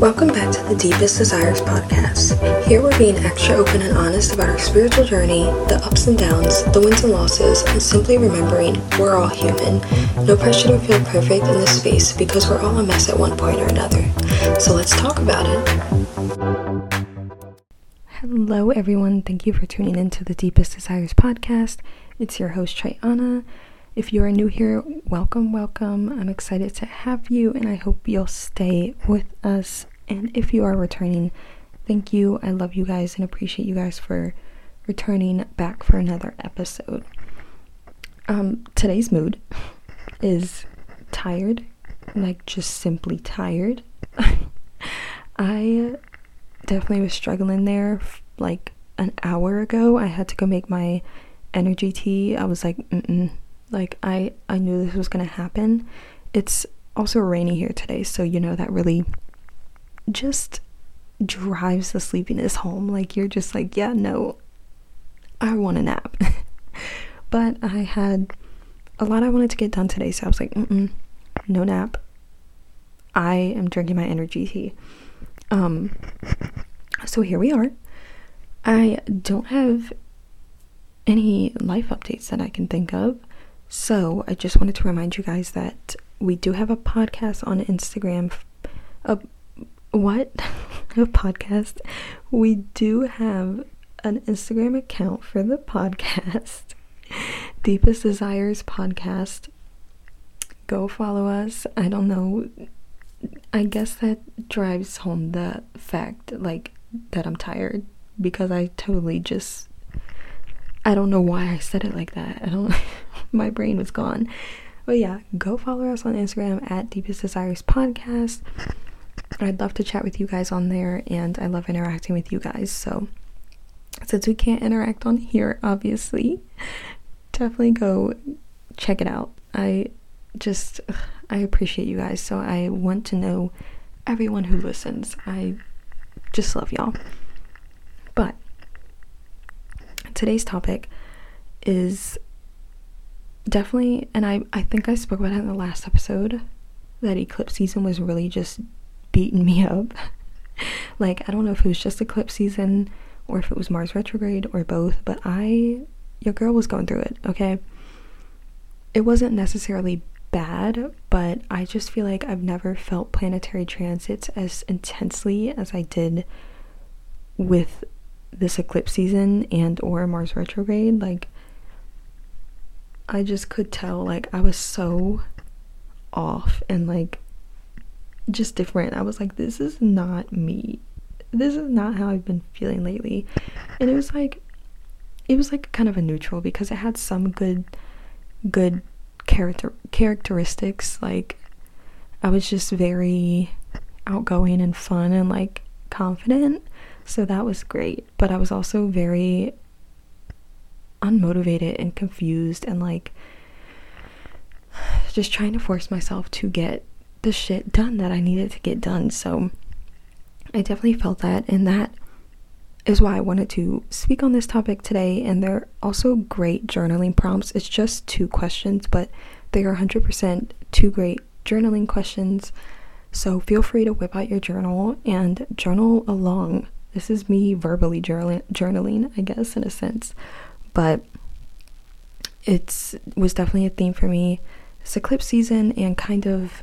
Welcome back to the Deepest Desires podcast. Here we're being extra open and honest about our spiritual journey, the ups and downs, the wins and losses, and simply remembering we're all human. No pressure to feel perfect in this space because we're all a mess at one point or another. So let's talk about it. Hello, everyone. Thank you for tuning in to the Deepest Desires podcast. It's your host, Treyana. If you are new here, welcome, welcome. I'm excited to have you and I hope you'll stay with us. And if you are returning, thank you. I love you guys and appreciate you guys for returning back for another episode. Um, today's mood is tired, like just simply tired. I definitely was struggling there like an hour ago. I had to go make my energy tea. I was like, mm like I I knew this was going to happen. It's also rainy here today, so you know that really just drives the sleepiness home. Like you're just like, yeah, no. I want a nap. but I had a lot I wanted to get done today, so I was like, mm no nap. I am drinking my energy tea. Um so here we are. I don't have any life updates that I can think of. So, I just wanted to remind you guys that we do have a podcast on Instagram. A what? a podcast. We do have an Instagram account for the podcast. Deepest Desires podcast. Go follow us. I don't know. I guess that drives home the fact like that I'm tired because I totally just I don't know why I said it like that. I don't my brain was gone. But yeah, go follow us on Instagram at Deepest Desires Podcast. I'd love to chat with you guys on there, and I love interacting with you guys. So, since we can't interact on here, obviously, definitely go check it out. I just, I appreciate you guys. So, I want to know everyone who listens. I just love y'all. Today's topic is definitely, and I, I think I spoke about it in the last episode, that eclipse season was really just beating me up. like, I don't know if it was just eclipse season or if it was Mars retrograde or both, but I, your girl was going through it, okay? It wasn't necessarily bad, but I just feel like I've never felt planetary transits as intensely as I did with this eclipse season and or Mars retrograde. Like I just could tell like I was so off and like just different. I was like, this is not me. This is not how I've been feeling lately. And it was like it was like kind of a neutral because it had some good good character characteristics. Like I was just very outgoing and fun and like confident. So that was great. But I was also very unmotivated and confused and like just trying to force myself to get the shit done that I needed to get done. So I definitely felt that, and that is why I wanted to speak on this topic today. And they're also great journaling prompts. It's just two questions, but they are 100% two great journaling questions. So feel free to whip out your journal and journal along. This is me verbally journaling, I guess, in a sense. But it's was definitely a theme for me. This eclipse season and kind of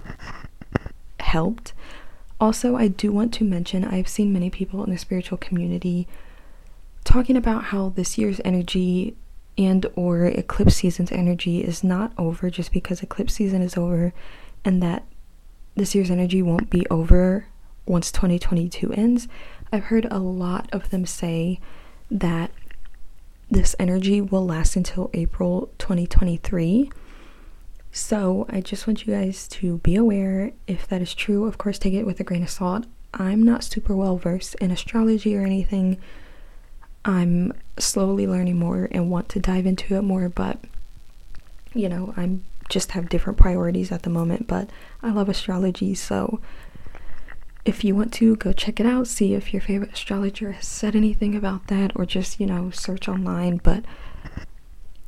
helped. Also i do want to mention i've seen many people in the spiritual community talking about how this year's energy and or eclipse season's energy is not over just because eclipse season is over and that this year's energy won't be over once 2022 ends i've heard a lot of them say that this energy will last until April 2023. So, I just want you guys to be aware if that is true. Of course, take it with a grain of salt. I'm not super well versed in astrology or anything. I'm slowly learning more and want to dive into it more, but you know, I'm just have different priorities at the moment, but I love astrology, so if you want to go check it out, see if your favorite astrologer has said anything about that, or just, you know, search online. But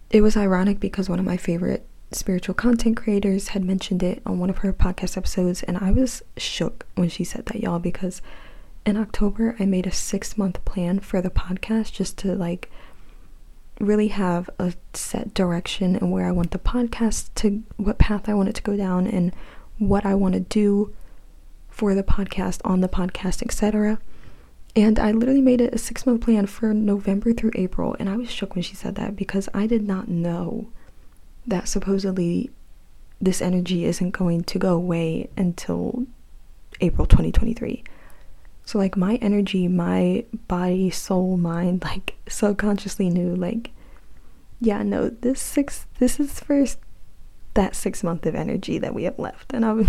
it was ironic because one of my favorite spiritual content creators had mentioned it on one of her podcast episodes, and I was shook when she said that, y'all, because in October I made a six month plan for the podcast just to like really have a set direction and where I want the podcast to, what path I want it to go down, and what I want to do for the podcast, on the podcast, etc. And I literally made it a six month plan for November through April, and I was shook when she said that because I did not know that supposedly this energy isn't going to go away until April 2023. So, like, my energy, my body, soul, mind, like, subconsciously knew, like, yeah, no, this six, this is first that six month of energy that we have left. And I was,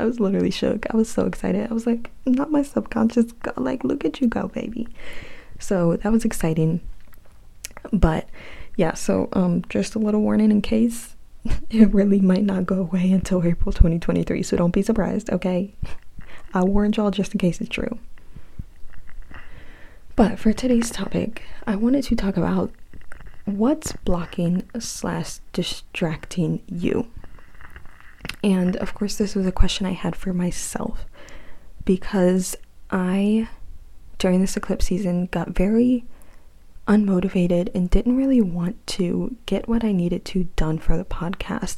I was literally shook. I was so excited. I was like, not my subconscious, go, like, look at you go, baby. So that was exciting. But yeah, so um, just a little warning in case it really might not go away until April 2023. So don't be surprised, okay? I warned y'all just in case it's true. But for today's topic, I wanted to talk about what's blocking slash distracting you. And of course, this was a question I had for myself because I, during this eclipse season, got very unmotivated and didn't really want to get what I needed to done for the podcast.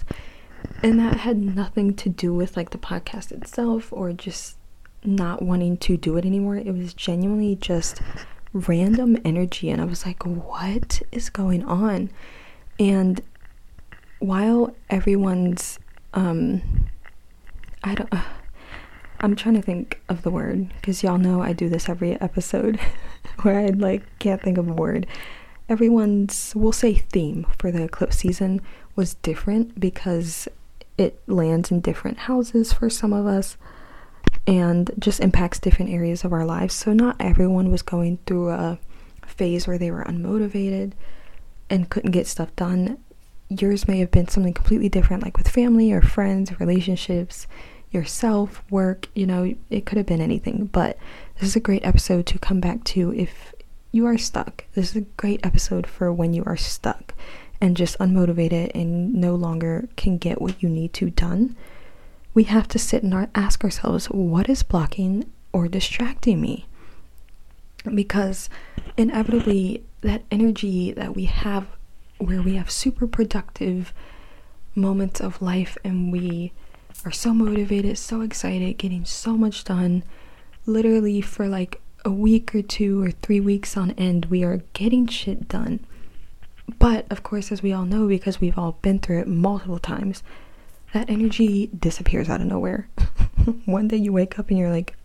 And that had nothing to do with like the podcast itself or just not wanting to do it anymore. It was genuinely just random energy. And I was like, what is going on? And while everyone's, um, I don't, uh, I'm trying to think of the word because y'all know I do this every episode where I like can't think of a word. Everyone's, we'll say, theme for the eclipse season was different because it lands in different houses for some of us and just impacts different areas of our lives. So, not everyone was going through a phase where they were unmotivated and couldn't get stuff done. Yours may have been something completely different, like with family or friends, relationships, yourself, work, you know, it could have been anything. But this is a great episode to come back to if you are stuck. This is a great episode for when you are stuck and just unmotivated and no longer can get what you need to done we have to sit and ask ourselves what is blocking or distracting me? Because inevitably, that energy that we have, where we have super productive moments of life and we are so motivated, so excited, getting so much done, literally for like a week or two or three weeks on end, we are getting shit done. But of course, as we all know, because we've all been through it multiple times, that energy disappears out of nowhere. One day you wake up and you're like,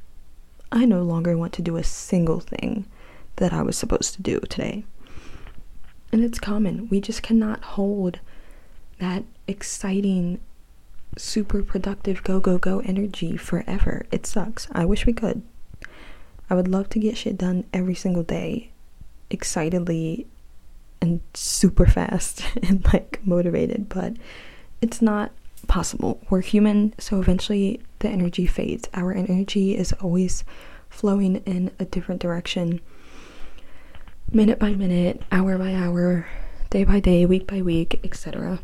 I no longer want to do a single thing that I was supposed to do today. And it's common. We just cannot hold that exciting, super productive go, go, go energy forever. It sucks. I wish we could. I would love to get shit done every single day, excitedly and super fast and like motivated, but it's not possible. We're human, so eventually the energy fades. Our energy is always flowing in a different direction, minute by minute, hour by hour, day by day, week by week, etc.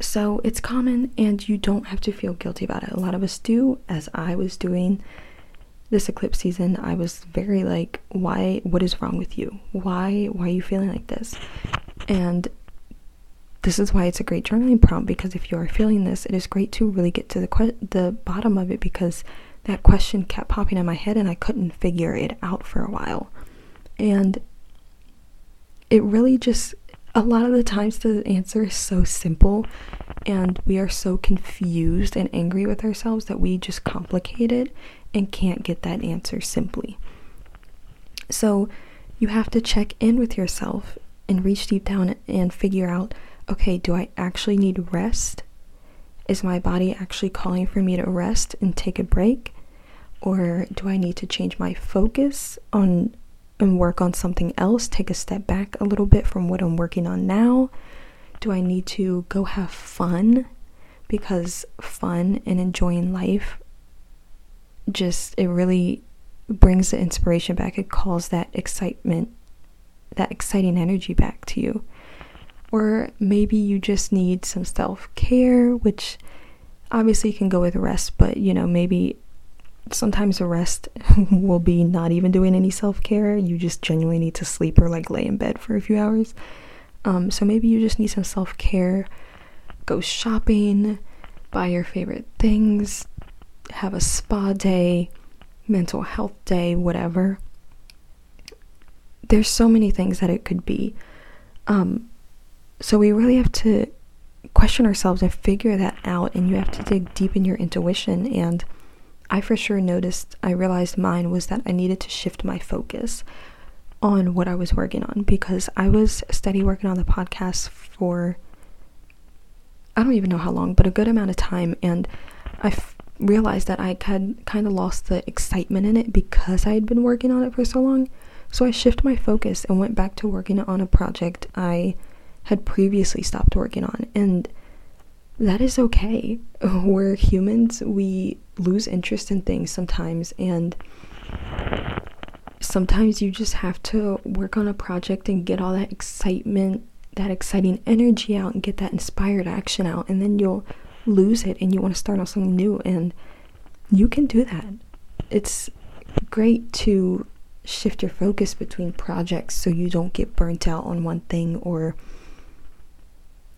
So it's common, and you don't have to feel guilty about it. A lot of us do, as I was doing this eclipse season. I was very like, why? What is wrong with you? Why? Why are you feeling like this? And this is why it's a great journaling prompt because if you are feeling this, it is great to really get to the que- the bottom of it because that question kept popping in my head and I couldn't figure it out for a while. And it really just a lot of the times the answer is so simple and we are so confused and angry with ourselves that we just complicate it and can't get that answer simply. So you have to check in with yourself and reach deep down and figure out okay, do I actually need rest? Is my body actually calling for me to rest and take a break? Or do I need to change my focus on and work on something else, take a step back a little bit from what I'm working on now? Do I need to go have fun? Because fun and enjoying life just it really brings the inspiration back. It calls that excitement, that exciting energy back to you Or maybe you just need some self care, which obviously you can go with rest, but you know, maybe sometimes the rest will be not even doing any self care. You just genuinely need to sleep or like lay in bed for a few hours. Um, so maybe you just need some self care. Go shopping, buy your favorite things, have a spa day, mental health day, whatever. There's so many things that it could be. Um, so we really have to question ourselves and figure that out, and you have to dig deep in your intuition and I for sure noticed, I realized mine was that I needed to shift my focus on what I was working on because I was steady working on the podcast for I don't even know how long, but a good amount of time. And I f- realized that I had kind of lost the excitement in it because I had been working on it for so long. So I shifted my focus and went back to working on a project I had previously stopped working on. And that is okay. We're humans, we lose interest in things sometimes, and sometimes you just have to work on a project and get all that excitement, that exciting energy out, and get that inspired action out, and then you'll lose it and you want to start on something new, and you can do that. It's great to shift your focus between projects so you don't get burnt out on one thing or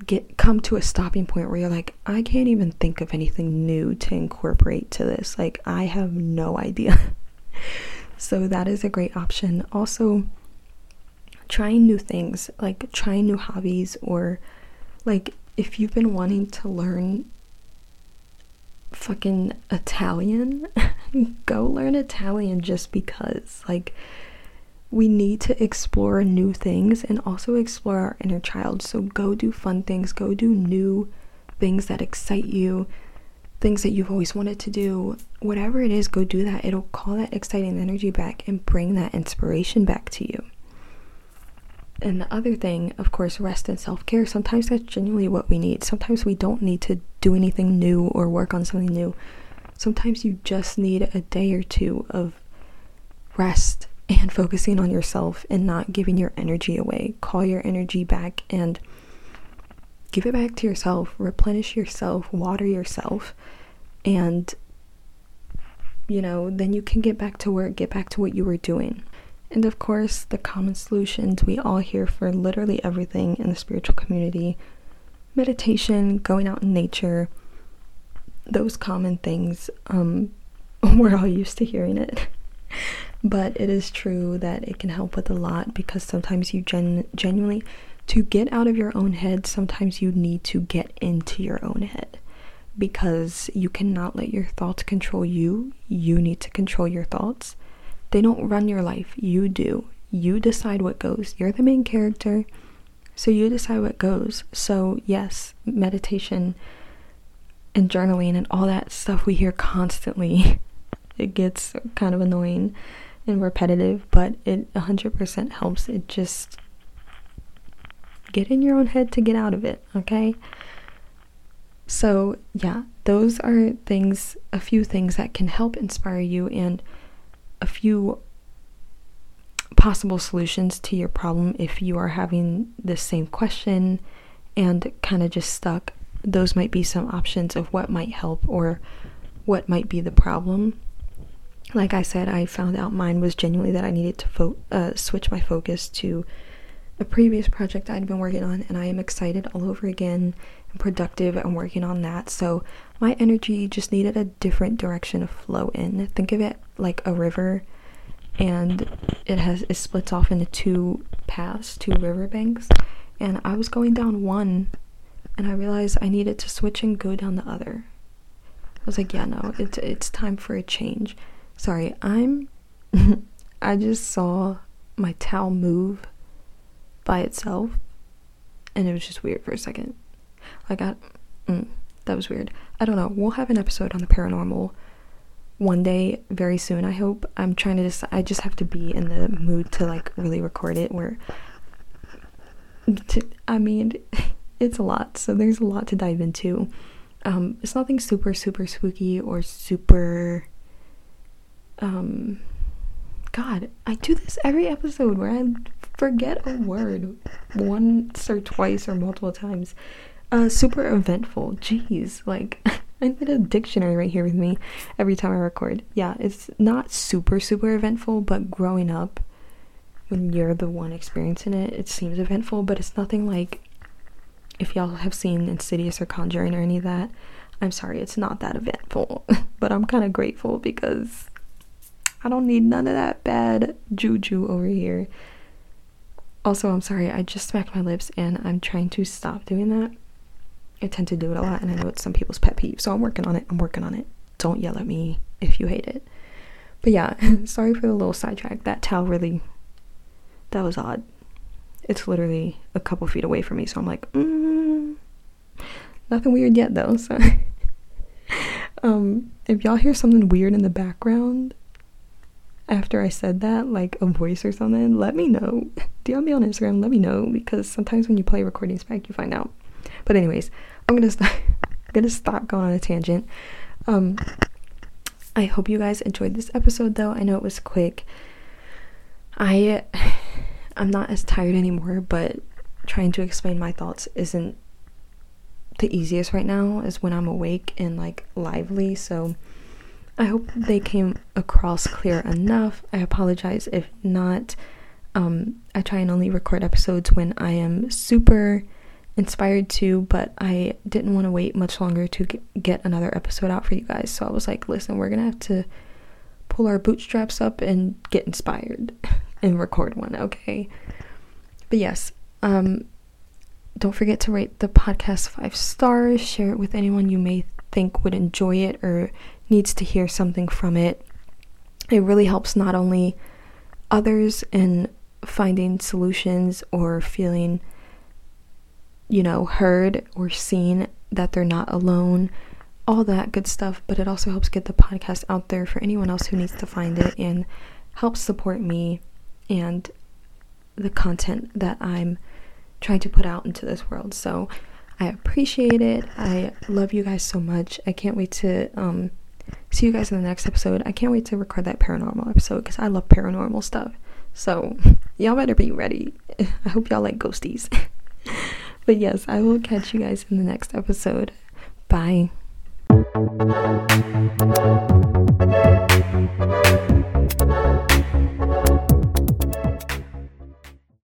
get come to a stopping point where you're like I can't even think of anything new to incorporate to this. Like I have no idea. So that is a great option. Also trying new things like trying new hobbies or like if you've been wanting to learn fucking Italian go learn Italian just because like we need to explore new things and also explore our inner child. So go do fun things, go do new things that excite you, things that you've always wanted to do. Whatever it is, go do that. It'll call that exciting energy back and bring that inspiration back to you. And the other thing, of course, rest and self care. Sometimes that's genuinely what we need. Sometimes we don't need to do anything new or work on something new. Sometimes you just need a day or two of rest and focusing on yourself and not giving your energy away. Call your energy back and give it back to yourself, replenish yourself, water yourself, and you know, then you can get back to work, get back to what you were doing. And of course, the common solutions we all hear for literally everything in the spiritual community meditation, going out in nature, those common things. Um, we're all used to hearing it. but it is true that it can help with a lot because sometimes you gen- genuinely to get out of your own head sometimes you need to get into your own head. Because you cannot let your thoughts control you. You need to control your thoughts. They don't run your life. You do. You decide what goes. You're the main character. So you decide what goes. So yes meditation and journaling and all that stuff we hear constantly it gets kind of annoying and repetitive, but it 100% helps. It just get in your own head to get out of it, okay? So, yeah, those are things, a few things that can help inspire you and a few possible solutions to your problem if you are having the same question and kind of just stuck. Those might be some options of what might help or what might be the problem like I said, I found out mine was genuinely that I needed to fo- uh, switch my focus to a previous project I'd been working on, and I am excited all over again and productive and working on that. So my energy just needed a different direction of flow in. Think of it like a river, and it has it splits off into two paths, two riverbanks, and I was going down one, and I realized I needed to switch and go down the other. I was like, yeah, no, it's it's time for a change. Sorry, I'm. I just saw my towel move by itself, and it was just weird for a second. Like, I. Mm, that was weird. I don't know. We'll have an episode on the paranormal one day very soon, I hope. I'm trying to just. I just have to be in the mood to, like, really record it where. To, I mean, it's a lot, so there's a lot to dive into. Um, it's nothing super, super spooky or super um god i do this every episode where i forget a word once or twice or multiple times. Uh, super eventful. Jeez, like I need a dictionary right here with me every time I record. Yeah, it's not super super eventful, but growing up, when you're the one experiencing it, it seems eventful. But it's nothing like if y'all have seen Insidious or Conjuring or any of that. I'm sorry, it's not that eventful, but I'm kind of grateful because I don't need none of that bad juju over here. Also, I'm sorry, I just smacked my lips and I'm trying to stop doing that. I tend to do it a lot and I know it's some people's pet peeve, so I'm working on it. I'm working on it. Don't yell at me if you hate it. But yeah, sorry for the little sidetrack. That towel really, that was odd. It's literally a couple feet away from me, so I'm like, mm, nothing weird yet though. So, um, if y'all hear something weird in the background, after I said that, like a voice or something, let me know. DM me on Instagram, let me know because sometimes when you play recordings back, you find out. But anyways, I'm gonna st- I'm gonna stop going on a tangent. Um, I hope you guys enjoyed this episode, though. I know it was quick. I I'm not as tired anymore, but trying to explain my thoughts isn't the easiest right now Is when I'm awake and like lively. So I hope they came across clear enough. I apologize if not. Um, I try and only record episodes when I am super inspired to, but I didn't want to wait much longer to get another episode out for you guys. So I was like, listen, we're gonna have to pull our bootstraps up and get inspired and record one, okay? But yes, um, don't forget to rate the podcast five stars, share it with anyone you may think would enjoy it or needs to hear something from it. It really helps not only others in finding solutions or feeling, you know, heard or seen that they're not alone, all that good stuff, but it also helps get the podcast out there for anyone else who needs to find it and helps support me and the content that I'm trying to put out into this world. So I appreciate it. I love you guys so much. I can't wait to um, see you guys in the next episode. I can't wait to record that paranormal episode because I love paranormal stuff. So, y'all better be ready. I hope y'all like ghosties. but yes, I will catch you guys in the next episode. Bye.